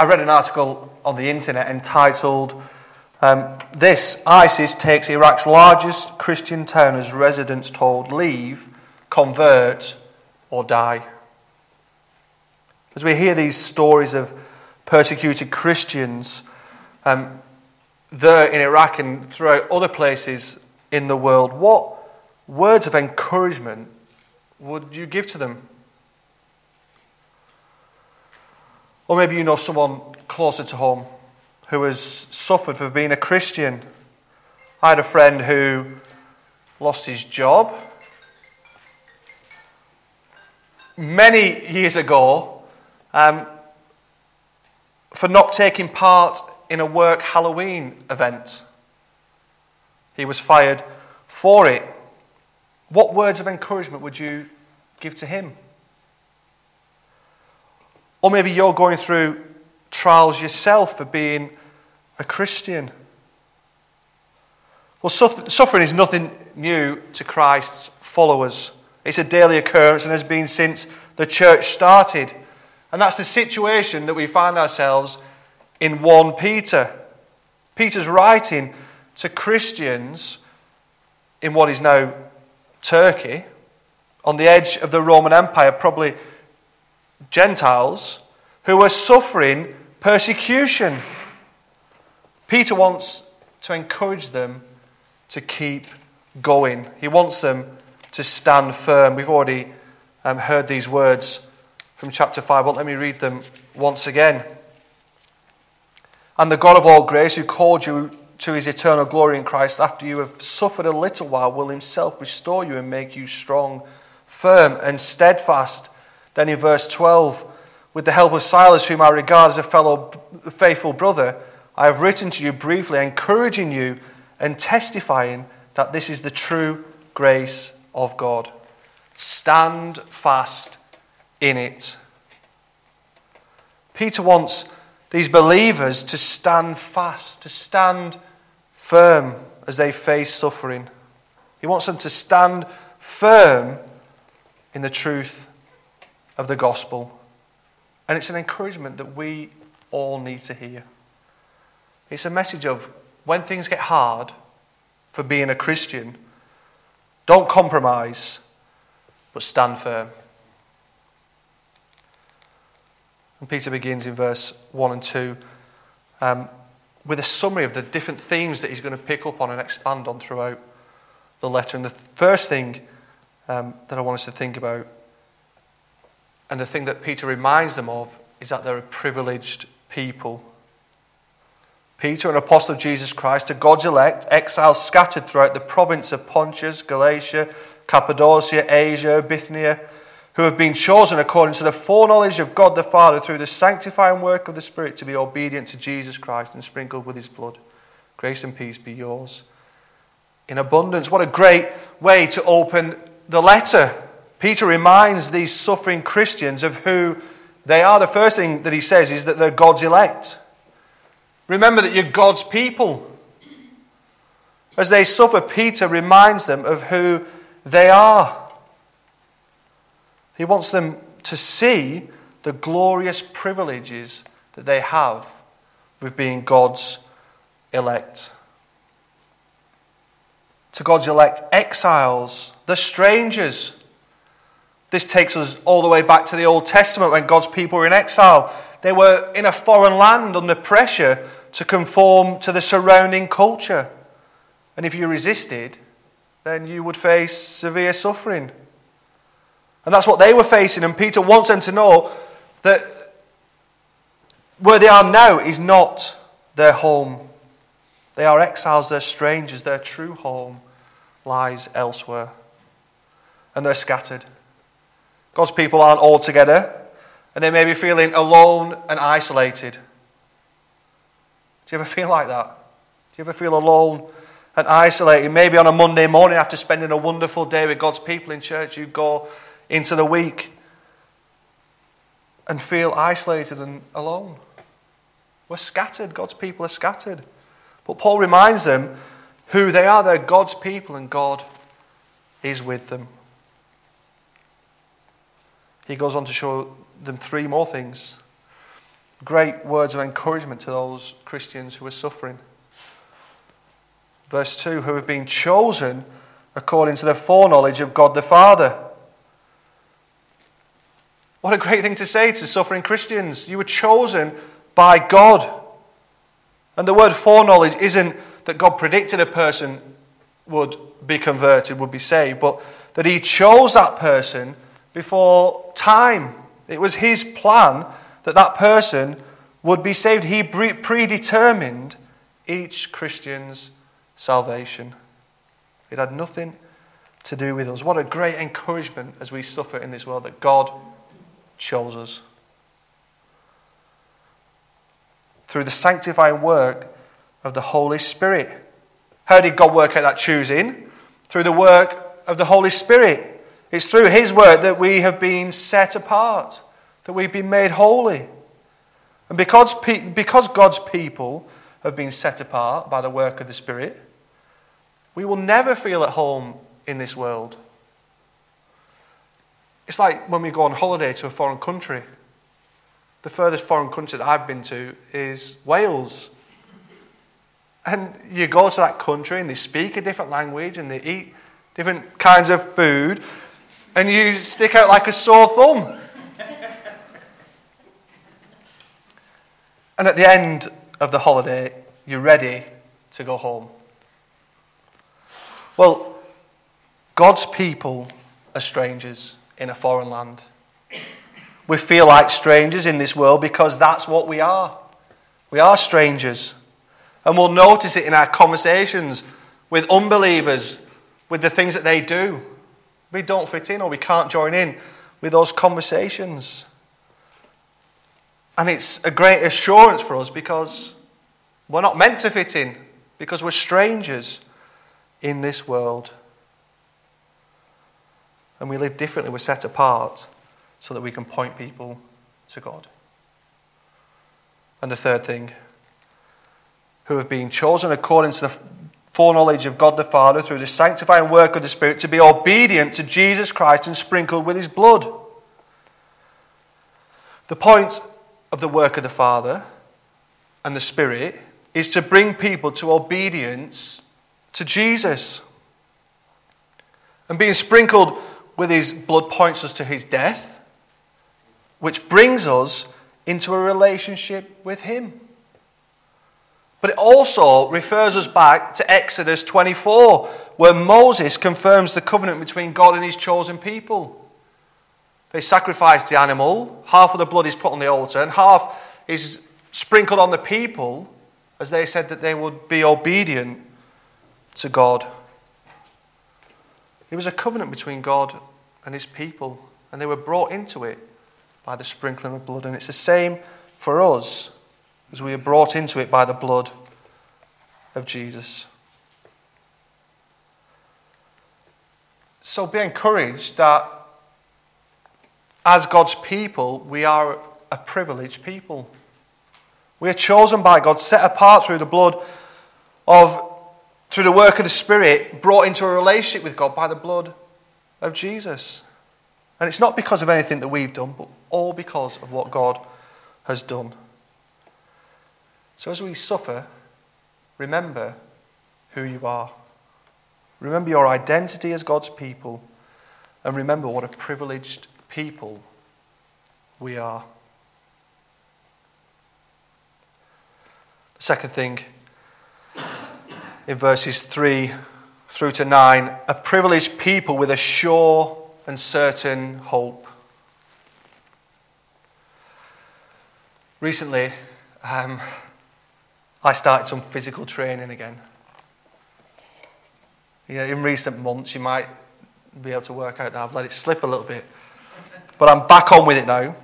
I read an article on the internet entitled um, This ISIS takes Iraq's largest Christian town as residents told leave, convert, or die. As we hear these stories of persecuted Christians um, there in Iraq and throughout other places in the world, what words of encouragement would you give to them? Or maybe you know someone closer to home who has suffered for being a Christian. I had a friend who lost his job many years ago um, for not taking part in a work Halloween event. He was fired for it. What words of encouragement would you give to him? Or maybe you're going through trials yourself for being a Christian. Well, suffering is nothing new to Christ's followers. It's a daily occurrence and has been since the church started. And that's the situation that we find ourselves in 1 Peter. Peter's writing to Christians in what is now Turkey, on the edge of the Roman Empire, probably Gentiles, who were suffering persecution. Peter wants to encourage them to keep going. He wants them to stand firm. We've already um, heard these words from chapter 5, but let me read them once again. And the God of all grace, who called you to his eternal glory in Christ, after you have suffered a little while, will himself restore you and make you strong, firm, and steadfast. Then in verse 12, with the help of Silas, whom I regard as a fellow faithful brother, I have written to you briefly, encouraging you and testifying that this is the true grace of God. Stand fast in it. Peter wants these believers to stand fast, to stand firm as they face suffering. He wants them to stand firm in the truth of the gospel. And it's an encouragement that we all need to hear. It's a message of when things get hard for being a Christian, don't compromise, but stand firm. And Peter begins in verse 1 and 2 um, with a summary of the different themes that he's going to pick up on and expand on throughout the letter. And the first thing um, that I want us to think about and the thing that Peter reminds them of is that they're a privileged people. Peter, an apostle of Jesus Christ, to God's elect, exiles scattered throughout the province of Pontus, Galatia, Cappadocia, Asia, Bithynia, who have been chosen according to the foreknowledge of God the Father through the sanctifying work of the Spirit to be obedient to Jesus Christ and sprinkled with his blood. Grace and peace be yours in abundance. What a great way to open the letter. Peter reminds these suffering Christians of who they are. The first thing that he says is that they're God's elect. Remember that you're God's people. As they suffer, Peter reminds them of who they are. He wants them to see the glorious privileges that they have with being God's elect. To God's elect, exiles, the strangers this takes us all the way back to the Old Testament when God's people were in exile. They were in a foreign land under pressure to conform to the surrounding culture. And if you resisted, then you would face severe suffering. And that's what they were facing. And Peter wants them to know that where they are now is not their home. They are exiles, they're strangers, their true home lies elsewhere. And they're scattered. God's people aren't all together, and they may be feeling alone and isolated. Do you ever feel like that? Do you ever feel alone and isolated? Maybe on a Monday morning after spending a wonderful day with God's people in church, you go into the week and feel isolated and alone. We're scattered. God's people are scattered. But Paul reminds them who they are. They're God's people, and God is with them he goes on to show them three more things. great words of encouragement to those Christians who are suffering. Verse 2 who have been chosen according to the foreknowledge of God the Father. What a great thing to say to suffering Christians. You were chosen by God. And the word foreknowledge isn't that God predicted a person would be converted, would be saved, but that He chose that person before time. It was His plan that that person would be saved. He predetermined each Christian's salvation. It had nothing to do with us. What a great encouragement as we suffer in this world that God chose us. Through the sanctifying work of the Holy Spirit. How did God work out that choosing? Through the work of the Holy Spirit. It's through His work that we have been set apart, that we've been made holy. And because, because God's people have been set apart by the work of the Spirit, we will never feel at home in this world. It's like when we go on holiday to a foreign country. The furthest foreign country that I've been to is Wales. And you go to that country and they speak a different language and they eat different kinds of food, and you stick out like a sore thumb. and at the end of the holiday, you're ready to go home. Well, God's people are strangers in a foreign land. We feel like strangers in this world because that's what we are. We are strangers. And we'll notice it in our conversations with unbelievers, with the things that they do. We don't fit in or we can't join in with those conversations. And it's a great assurance for us because we're not meant to fit in, because we're strangers in this world. And we live differently, we're set apart so that we can point people to God. And the third thing, who have been chosen according to the foreknowledge of God the Father through the sanctifying work of the Spirit to be obedient to Jesus Christ and sprinkled with his blood. The point of the work of the Father and the Spirit is to bring people to obedience to Jesus. And being sprinkled with his blood points us to his death, which brings us into a relationship with him. But it also refers us back to Exodus 24, where Moses confirms the covenant between God and his chosen people. They sacrifice the animal, half of the blood is put on the altar, and half is sprinkled on the people as they said that they would be obedient to God. It was a covenant between God and his people, and they were brought into it by the sprinkling of blood. And it's the same for us as we are brought into it by the blood of Jesus. So be encouraged that as God's people, we are a privileged people. We are chosen by God, set apart through the blood of through the work of the Spirit, brought into a relationship with God by the blood of Jesus. And it's not because of anything that we've done, but all because of what God has done. So as we suffer, remember who you are. Remember your identity as God's people. And remember what a privileged people we are. The second thing in verses 3 through to 9 a privileged people with a sure and certain hope. Recently, um, I started some physical training again. Yeah, in recent months, you might be able to work out that I've let it slip a little bit. But I'm back on with it now.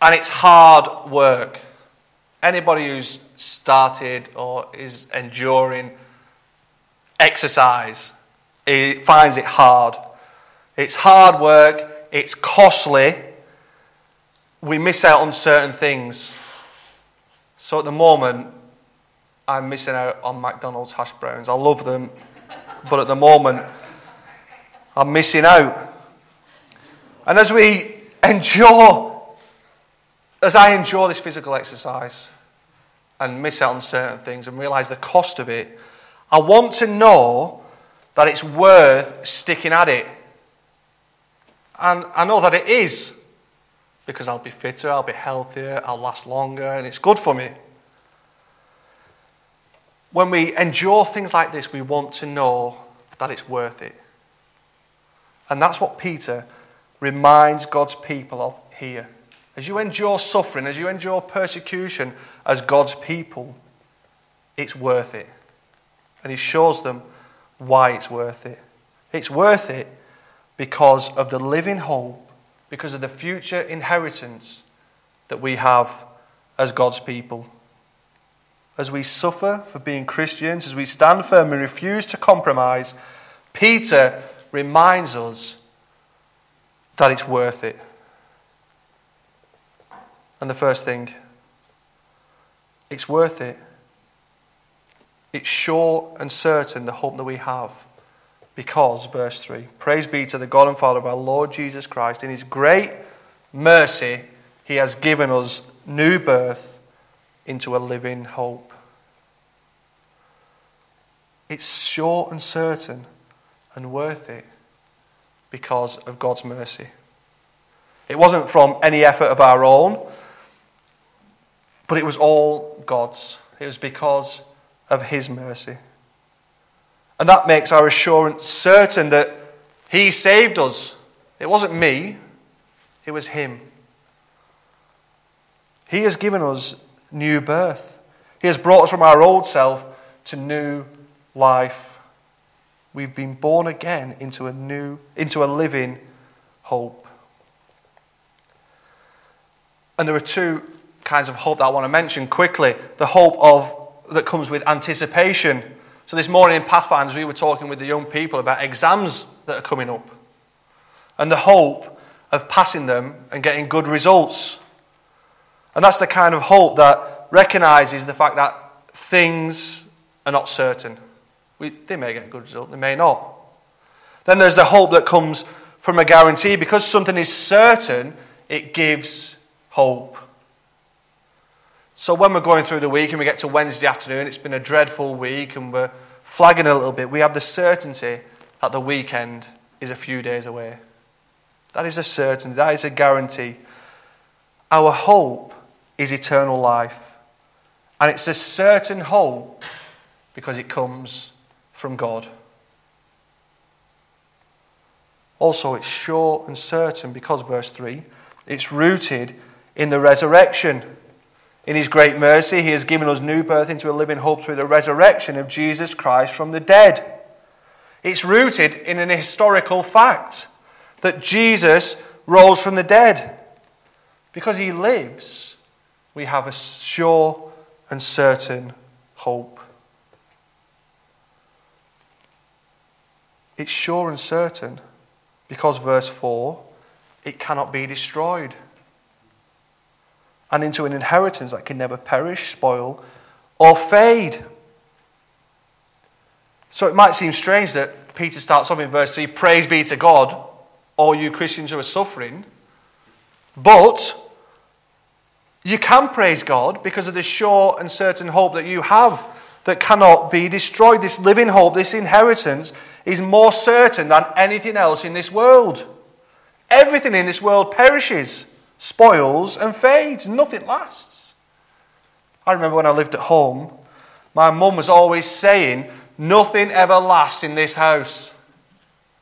And it's hard work. Anybody who's started or is enduring exercise it finds it hard. It's hard work, it's costly. We miss out on certain things. So at the moment, I'm missing out on McDonald's hash browns. I love them, but at the moment, I'm missing out. And as we endure as I endure this physical exercise and miss out on certain things and realize the cost of it, I want to know that it's worth sticking at it. And I know that it is because I'll be fitter, I'll be healthier, I'll last longer, and it's good for me. When we endure things like this, we want to know that it's worth it. And that's what Peter reminds God's people of here. As you endure suffering, as you endure persecution as God's people, it's worth it. And he shows them why it's worth it. It's worth it because of the living hope, because of the future inheritance that we have as God's people. As we suffer for being Christians, as we stand firm and refuse to compromise, Peter reminds us that it's worth it. And the first thing, it's worth it. It's sure and certain the hope that we have. Because, verse 3, praise be to the God and Father of our Lord Jesus Christ. In his great mercy, he has given us new birth into a living hope. It's sure and certain and worth it because of God's mercy. It wasn't from any effort of our own, but it was all God's. It was because of His mercy. And that makes our assurance certain that He saved us. It wasn't me, it was Him. He has given us new birth. He has brought us from our old self to new life. We've been born again into a new, into a living hope. And there are two kinds of hope that I want to mention quickly. The hope of that comes with anticipation. So this morning in Pathfinders, we were talking with the young people about exams that are coming up. And the hope of passing them and getting good results. And that's the kind of hope that recognizes the fact that things are not certain. We, they may get a good result, they may not. Then there's the hope that comes from a guarantee. Because something is certain, it gives hope. So when we're going through the week and we get to Wednesday afternoon, it's been a dreadful week and we're flagging a little bit, we have the certainty that the weekend is a few days away. That is a certainty, that is a guarantee. Our hope is eternal life. And it's a certain hope because it comes from God. Also, it's sure and certain because, verse 3, it's rooted in the resurrection. In his great mercy, he has given us new birth into a living hope through the resurrection of Jesus Christ from the dead. It's rooted in an historical fact that Jesus rose from the dead. Because he lives, we have a sure and certain hope. It's sure and certain because, verse 4, it cannot be destroyed and into an inheritance that can never perish, spoil, or fade. So it might seem strange that Peter starts off in verse 3 Praise be to God, all you Christians who are suffering. But you can praise God because of the sure and certain hope that you have that cannot be destroyed. This living hope, this inheritance, is more certain than anything else in this world. Everything in this world perishes spoils and fades. Nothing lasts. I remember when I lived at home, my mum was always saying, Nothing ever lasts in this house.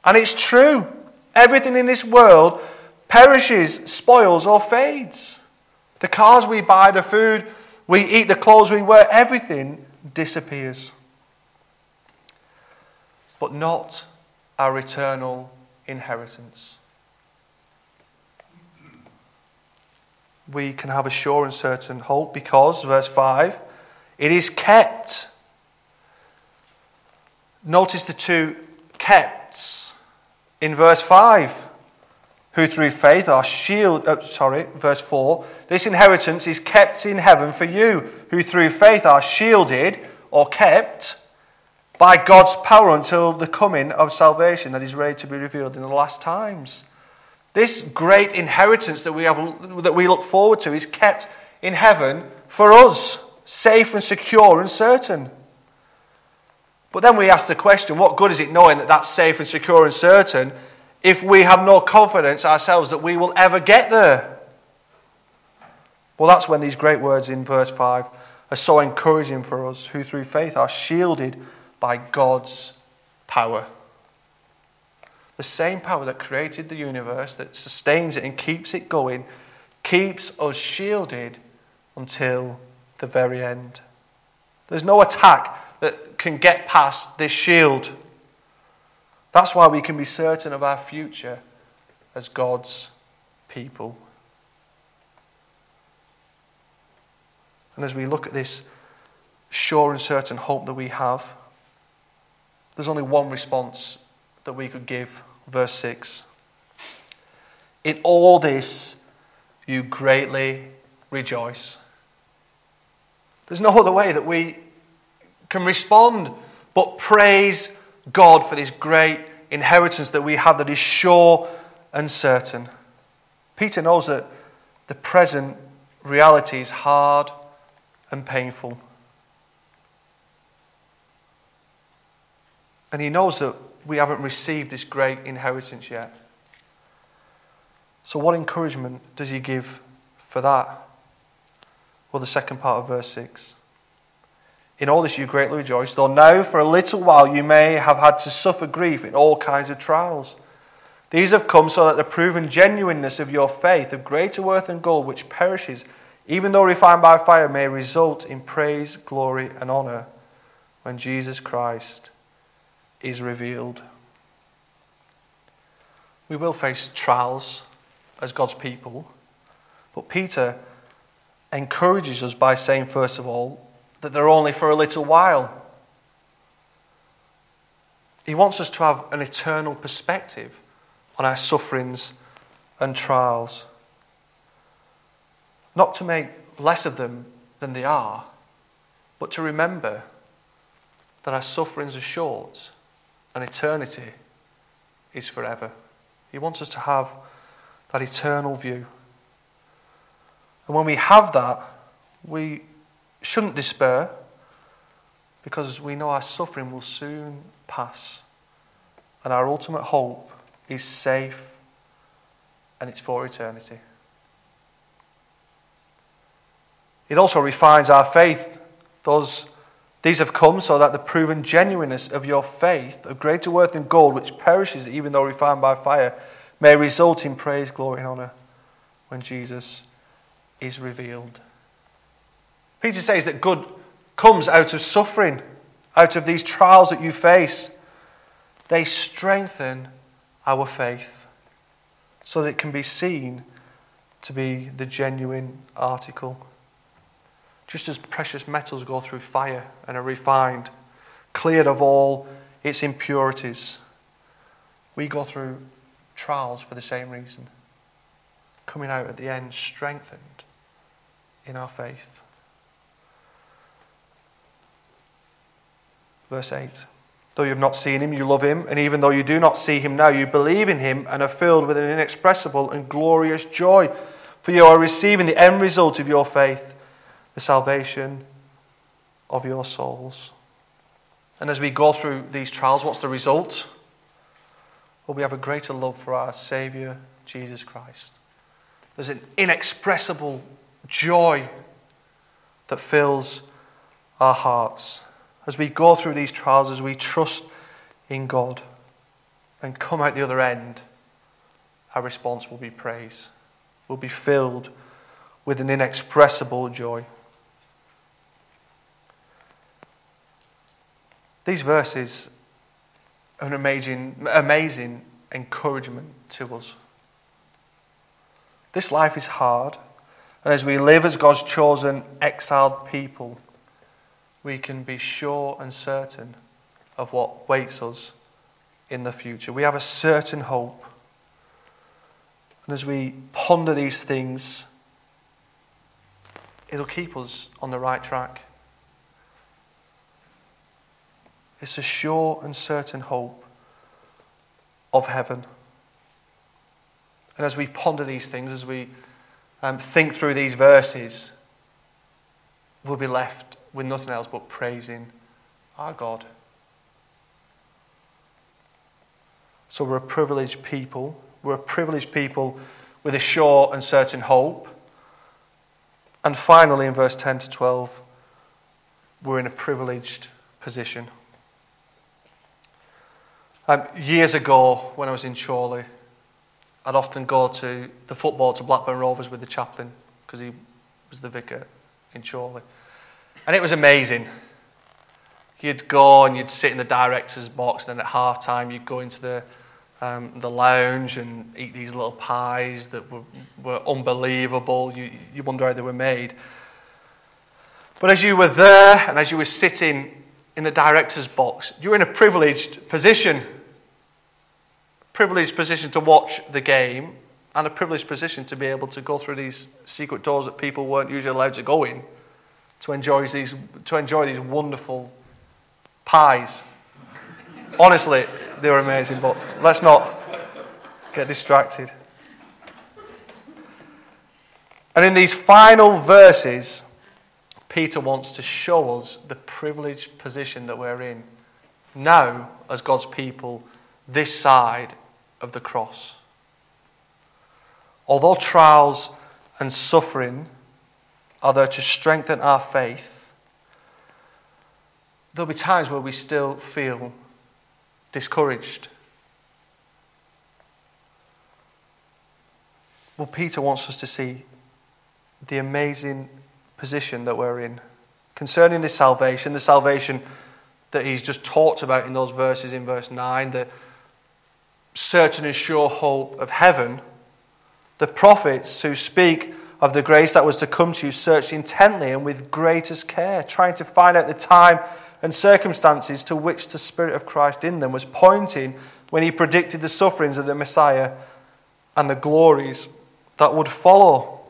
And it's true. Everything in this world perishes, spoils, or fades. The cars we buy, the food we eat, the clothes we wear, everything disappears. But not our eternal inheritance. we can have a sure and certain hope because, verse 5, it is kept. Notice the two kepts in verse 5 who through faith are shielded. Uh, sorry, verse 4. This inheritance is kept in heaven for you, who through faith are shielded or kept by God's power until the coming of salvation that is ready to be revealed in the last times. This great inheritance that we, have, that we look forward to is kept in heaven for us, safe and secure and certain. But then we ask the question what good is it knowing that that's safe and secure and certain if we have no confidence ourselves that we will ever get there? Well, that's when these great words in verse 5 are so encouraging for us who through faith are shielded by God's power. The same power that created the universe, that sustains it and keeps it going, keeps us shielded until the very end. There's no attack that can get past this shield. That's why we can be certain of our future as God's people. And as we look at this sure and certain hope that we have, there's only one response that we could give. Verse 6. In all this, you greatly rejoice. There's no other way that we can respond but praise God for this great inheritance that we have that is sure and certain. Peter knows that the present reality is hard and painful. And he knows that we haven't received this great inheritance yet. So, what encouragement does he give for that? Well, the second part of verse 6. In all this you greatly rejoice, though now for a little while you may have had to suffer grief in all kinds of trials. These have come so that the proven genuineness of your faith, of greater worth than gold, which perishes, even though refined by fire, may result in praise, glory, and honor when Jesus Christ is revealed. We will face trials as God's people, but Peter encourages us by saying, first of all, that they're only for a little while. He wants us to have an eternal perspective on our sufferings and trials. Not to make less of them than they are, but to remember that our sufferings are short and eternity is forever. He wants us to have that eternal view. And when we have that, we shouldn't despair because we know our suffering will soon pass. And our ultimate hope is safe and it's for eternity. It also refines our faith. Those these have come so that the proven genuineness of your faith, of greater worth than gold, which perishes even though refined by fire, may result in praise, glory, and honor when Jesus is revealed. Peter says that good comes out of suffering, out of these trials that you face. They strengthen our faith so that it can be seen to be the genuine article. Just as precious metals go through fire and are refined, cleared of all its impurities, we go through trials for the same reason, coming out at the end strengthened in our faith. Verse 8. Though you have not seen him, you love him, and even though you do not see him now, you believe in him and are filled with an inexpressible and glorious joy, for you are receiving the end result of your faith the salvation of your souls. And as we go through these trials, what's the result? Well, we have a greater love for our Saviour, Jesus Christ. There's an inexpressible joy that fills our hearts as we go through these trials, as we trust in God and come out the other end. Our response will be praise, will be filled with an inexpressible joy. These verses are an amazing, amazing encouragement to us. This life is hard, and as we live as God's chosen, exiled people, we can be sure and certain of what waits us in the future. We have a certain hope. And as we ponder these things, it'll keep us on the right track. It's a sure and certain hope of heaven. And as we ponder these things, as we um, think through these verses, we'll be left with nothing else but praising our God. So we're a privileged people. We're a privileged people with a sure and certain hope. And finally, in verse 10 to 12, we're in a privileged position. Um, years ago, when I was in Chorley, I'd often go to the football to Blackburn Rovers with the chaplain because he was the vicar in Chorley. And it was amazing. You'd go and you'd sit in the director's box, and then at half time, you'd go into the, um, the lounge and eat these little pies that were, were unbelievable. You, you wonder how they were made. But as you were there and as you were sitting in the director's box, you were in a privileged position. Privileged position to watch the game and a privileged position to be able to go through these secret doors that people weren't usually allowed to go in to enjoy these, to enjoy these wonderful pies. Honestly, they were amazing, but let's not get distracted. And in these final verses, Peter wants to show us the privileged position that we're in now as God's people this side of the cross. Although trials and suffering there to strengthen our faith, there'll be times where we still feel discouraged. Well, Peter wants us to see the amazing position that we're in concerning this salvation, the salvation that he's just talked about in those verses in verse 9, the certain and sure hope of heaven. The prophets who speak of the grace that was to come to you, searched intently and with greatest care, trying to find out the time and circumstances to which the Spirit of Christ in them was pointing when he predicted the sufferings of the Messiah and the glories that would follow.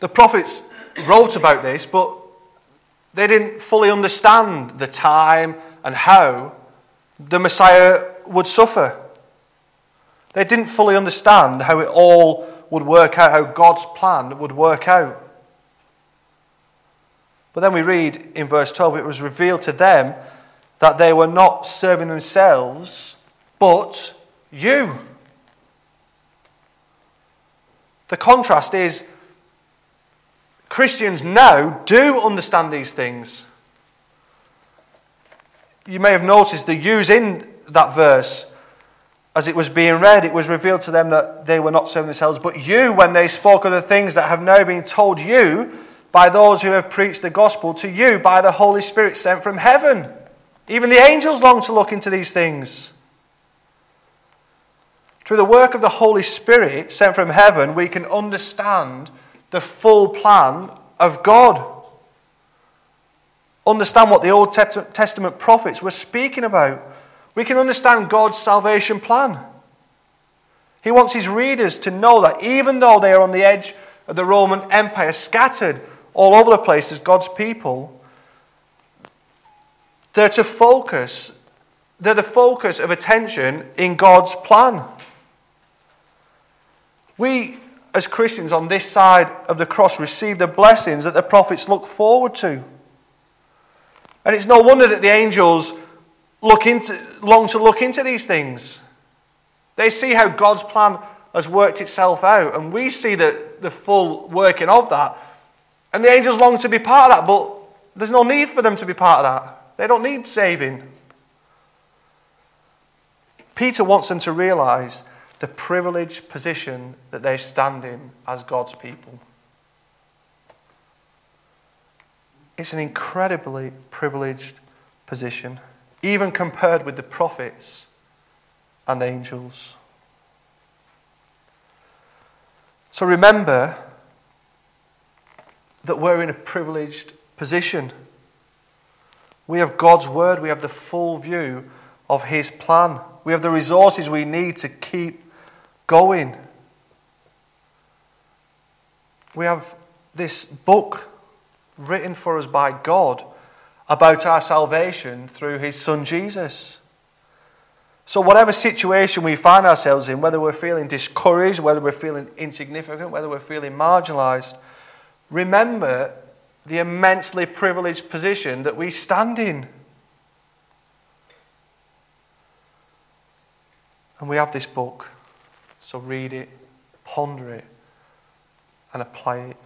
The prophets wrote about this, but they didn't fully understand the time and how the Messiah would suffer. They didn't fully understand how it all would work out, how God's plan would work out. But then we read in verse 12 it was revealed to them that they were not serving themselves, but you. The contrast is Christians now do understand these things. You may have noticed the use in that verse as it was being read, it was revealed to them that they were not serving themselves, but you, when they spoke of the things that have now been told you by those who have preached the gospel to you by the Holy Spirit sent from heaven. Even the angels long to look into these things. Through the work of the Holy Spirit sent from heaven, we can understand the full plan of God. Understand what the Old Testament prophets were speaking about we can understand God's salvation plan. He wants his readers to know that even though they are on the edge of the Roman Empire, scattered all over the place as God's people, they're to focus, they're the focus of attention in God's plan. We, as Christians on this side of the cross, receive the blessings that the prophets look forward to. And it's no wonder that the angels look into, long to look into these things. They see how God's plan has worked itself out, and we see the, the full working of that. And the angels long to be part of that, but there's no need for them to be part of that. They don't need saving. Peter wants them to realize the privileged position that they stand in as God's people. It's an incredibly privileged position even compared with the prophets and angels. So remember that we're in a privileged position. We have God's word, we have the full view of His plan, we have the resources we need to keep going. We have this book written for us by God about our salvation through his son Jesus. So, whatever situation we find ourselves in, whether we're feeling discouraged, whether we're feeling insignificant, whether we're feeling marginalized, remember the immensely privileged position that we stand in. And we have this book. So read it, ponder it, and apply it.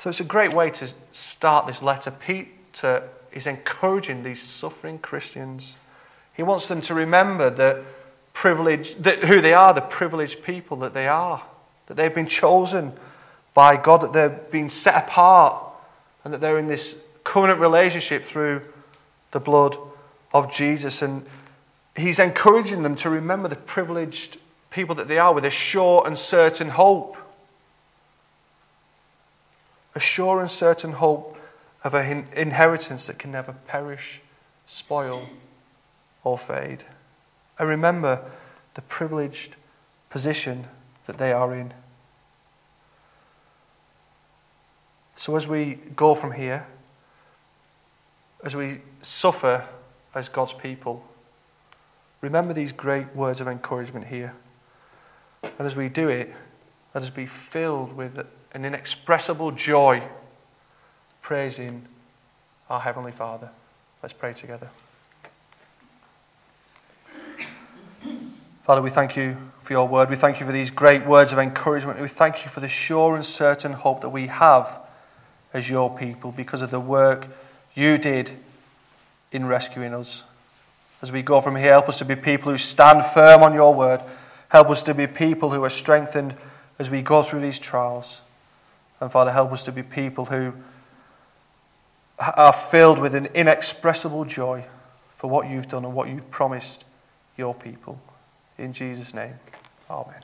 So it's a great way to start this letter. Peter is encouraging these suffering Christians. He wants them to remember that privilege, that who they are, the privileged people that they are, that they've been chosen by God, that they're being set apart, and that they're in this covenant relationship through the blood of Jesus. And he's encouraging them to remember the privileged people that they are with a sure and certain hope. A sure and certain hope of an inheritance that can never perish, spoil, or fade. And remember the privileged position that they are in. So, as we go from here, as we suffer as God's people, remember these great words of encouragement here. And as we do it, let us be filled with an inexpressible joy, praising our Heavenly Father. Let's pray together. Father, we thank you for your word. We thank you for these great words of encouragement. We thank you for the sure and certain hope that we have as your people because of the work you did in rescuing us. As we go from here, help us to be people who stand firm on your word. Help us to be people who are strengthened as we go through these trials. And Father, help us to be people who are filled with an inexpressible joy for what you've done and what you've promised your people. In Jesus' name, Amen.